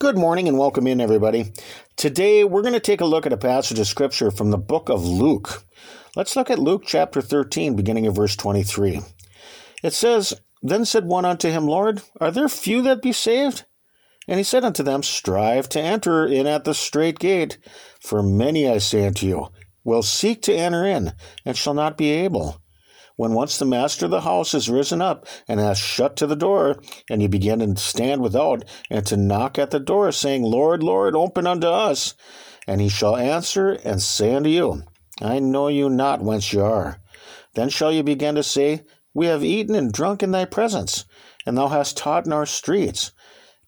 Good morning and welcome in, everybody. Today we're going to take a look at a passage of scripture from the book of Luke. Let's look at Luke chapter 13, beginning of verse 23. It says, Then said one unto him, Lord, are there few that be saved? And he said unto them, Strive to enter in at the strait gate, for many, I say unto you, will seek to enter in, and shall not be able. When once the master of the house is risen up and has shut to the door, and you begin to stand without and to knock at the door, saying, Lord, Lord, open unto us. And he shall answer and say unto you, I know you not whence you are. Then shall you begin to say, We have eaten and drunk in thy presence, and thou hast taught in our streets.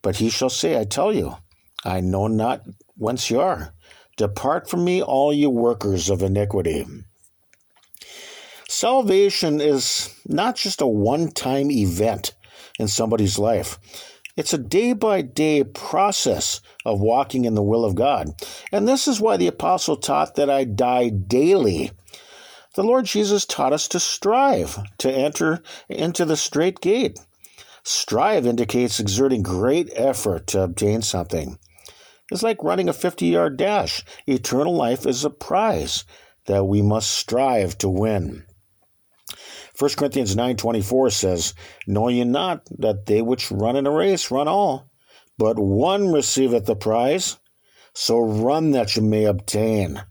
But he shall say, I tell you, I know not whence you are. Depart from me, all you workers of iniquity. Salvation is not just a one time event in somebody's life. It's a day by day process of walking in the will of God. And this is why the apostle taught that I die daily. The Lord Jesus taught us to strive to enter into the strait gate. Strive indicates exerting great effort to obtain something. It's like running a 50 yard dash. Eternal life is a prize that we must strive to win. 1 Corinthians 9.24 says, Know ye not that they which run in a race run all, but one receiveth the prize? So run that you may obtain.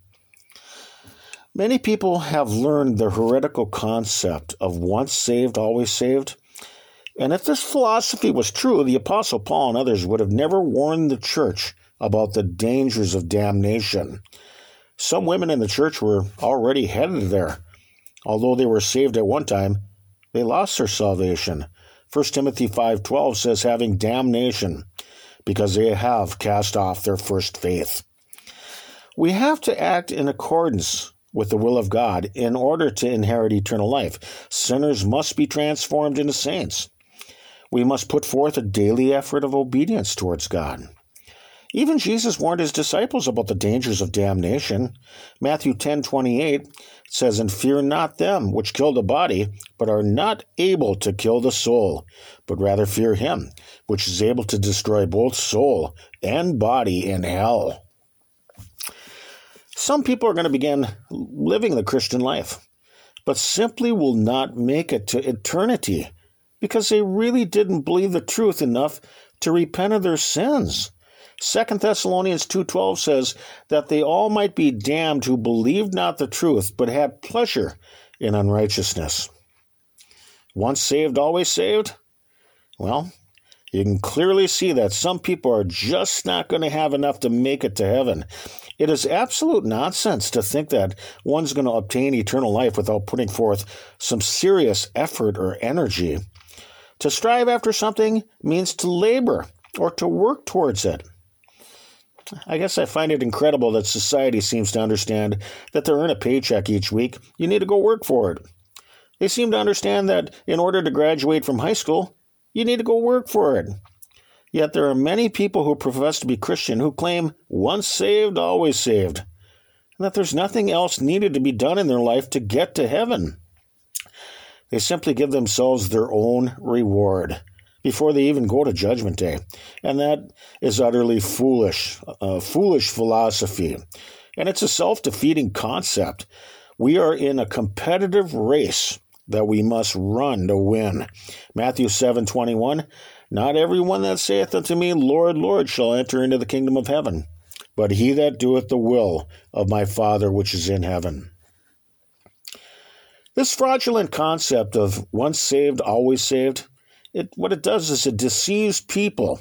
Many people have learned the heretical concept of once saved, always saved. And if this philosophy was true, the Apostle Paul and others would have never warned the church about the dangers of damnation. Some women in the church were already headed there Although they were saved at one time, they lost their salvation. 1 Timothy 5:12 says having damnation because they have cast off their first faith. We have to act in accordance with the will of God in order to inherit eternal life. Sinners must be transformed into saints. We must put forth a daily effort of obedience towards God. Even Jesus warned his disciples about the dangers of damnation. Matthew 10:28 says, "And fear not them which kill the body, but are not able to kill the soul, but rather fear him which is able to destroy both soul and body in hell." Some people are going to begin living the Christian life, but simply will not make it to eternity because they really didn't believe the truth enough to repent of their sins. Second Thessalonians 2:12 says that they all might be damned who believed not the truth but had pleasure in unrighteousness. Once saved, always saved? Well, you can clearly see that some people are just not going to have enough to make it to heaven. It is absolute nonsense to think that one's going to obtain eternal life without putting forth some serious effort or energy. To strive after something means to labor or to work towards it. I guess I find it incredible that society seems to understand that to earn a paycheck each week, you need to go work for it. They seem to understand that in order to graduate from high school, you need to go work for it. Yet there are many people who profess to be Christian who claim once saved, always saved, and that there's nothing else needed to be done in their life to get to heaven. They simply give themselves their own reward before they even go to Judgment Day. And that is utterly foolish, a foolish philosophy. And it's a self defeating concept. We are in a competitive race that we must run to win. Matthew 7 21. Not everyone that saith unto me, Lord, Lord, shall enter into the kingdom of heaven, but he that doeth the will of my Father which is in heaven. This fraudulent concept of once saved, always saved it, what it does is it deceives people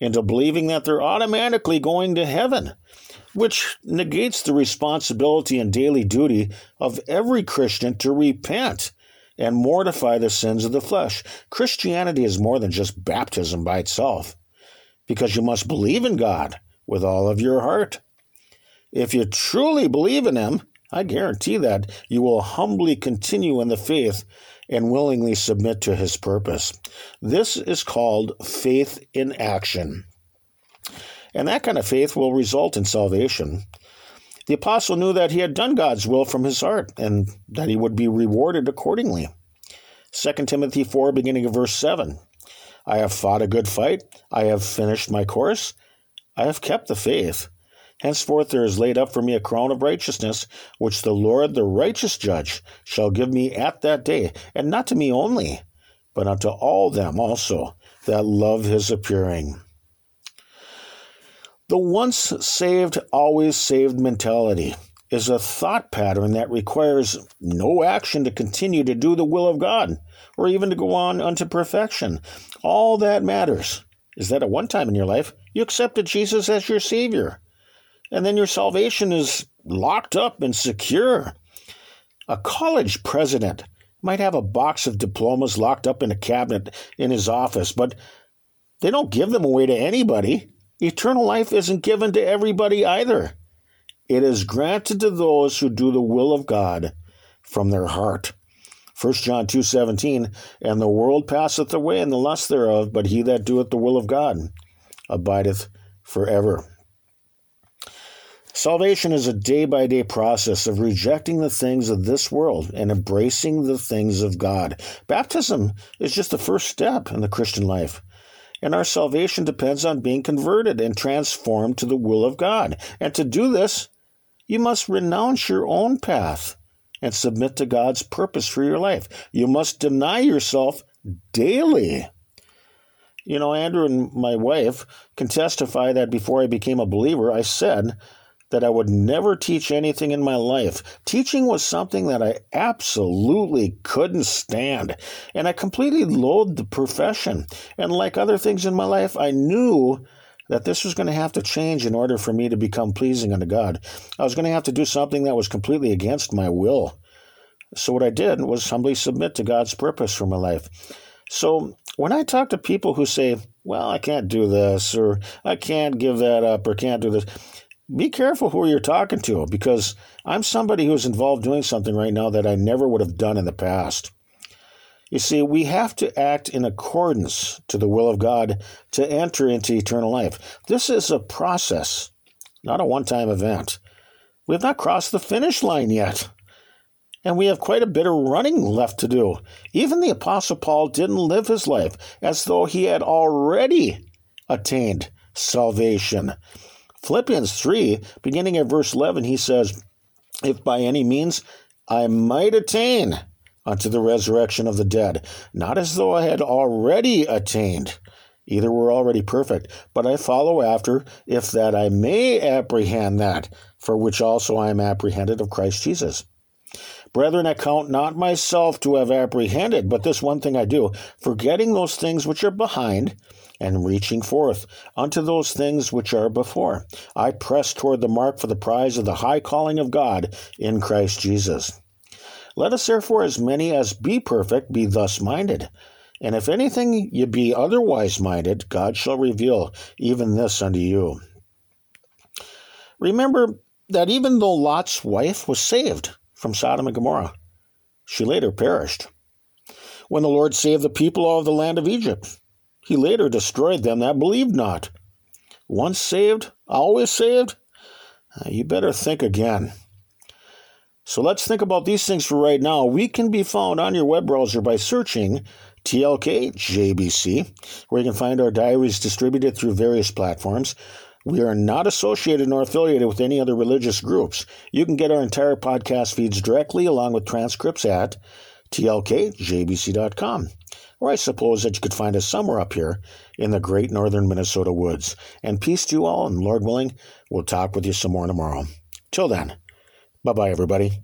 into believing that they're automatically going to heaven, which negates the responsibility and daily duty of every Christian to repent and mortify the sins of the flesh. Christianity is more than just baptism by itself, because you must believe in God with all of your heart. If you truly believe in Him, I guarantee that you will humbly continue in the faith and willingly submit to his purpose. This is called faith in action. And that kind of faith will result in salvation. The apostle knew that he had done God's will from his heart and that he would be rewarded accordingly. 2 Timothy 4, beginning of verse 7. I have fought a good fight, I have finished my course, I have kept the faith. Henceforth there is laid up for me a crown of righteousness, which the Lord, the righteous judge, shall give me at that day, and not to me only, but unto all them also that love his appearing. The once saved, always saved mentality is a thought pattern that requires no action to continue to do the will of God or even to go on unto perfection. All that matters is that at one time in your life you accepted Jesus as your Savior and then your salvation is locked up and secure. A college president might have a box of diplomas locked up in a cabinet in his office, but they don't give them away to anybody. Eternal life isn't given to everybody either. It is granted to those who do the will of God from their heart. 1 John 2:17 And the world passeth away and the lust thereof but he that doeth the will of God abideth forever. Salvation is a day by day process of rejecting the things of this world and embracing the things of God. Baptism is just the first step in the Christian life. And our salvation depends on being converted and transformed to the will of God. And to do this, you must renounce your own path and submit to God's purpose for your life. You must deny yourself daily. You know, Andrew and my wife can testify that before I became a believer, I said that I would never teach anything in my life. Teaching was something that I absolutely couldn't stand, and I completely loathed the profession. And like other things in my life, I knew that this was going to have to change in order for me to become pleasing unto God. I was going to have to do something that was completely against my will. So, what I did was humbly submit to God's purpose for my life. So, when I talk to people who say, Well, I can't do this, or I can't give that up, or can't do this, be careful who you're talking to because I'm somebody who's involved doing something right now that I never would have done in the past. You see, we have to act in accordance to the will of God to enter into eternal life. This is a process, not a one time event. We have not crossed the finish line yet. And we have quite a bit of running left to do. Even the Apostle Paul didn't live his life as though he had already attained salvation. Philippians 3, beginning at verse 11, he says, If by any means I might attain unto the resurrection of the dead, not as though I had already attained, either were already perfect, but I follow after, if that I may apprehend that, for which also I am apprehended of Christ Jesus. Brethren, I count not myself to have apprehended, but this one thing I do, forgetting those things which are behind, and reaching forth unto those things which are before. I press toward the mark for the prize of the high calling of God in Christ Jesus. Let us therefore, as many as be perfect, be thus minded. And if anything ye be otherwise minded, God shall reveal even this unto you. Remember that even though Lot's wife was saved from Sodom and Gomorrah, she later perished. When the Lord saved the people of the land of Egypt, he later destroyed them that believed not. Once saved, always saved? Uh, you better think again. So let's think about these things for right now. We can be found on your web browser by searching TLKJBC, where you can find our diaries distributed through various platforms. We are not associated nor affiliated with any other religious groups. You can get our entire podcast feeds directly along with transcripts at tlkjbc.com. Or I suppose that you could find us somewhere up here in the great northern Minnesota woods. And peace to you all, and Lord willing, we'll talk with you some more tomorrow. Till then, bye bye, everybody.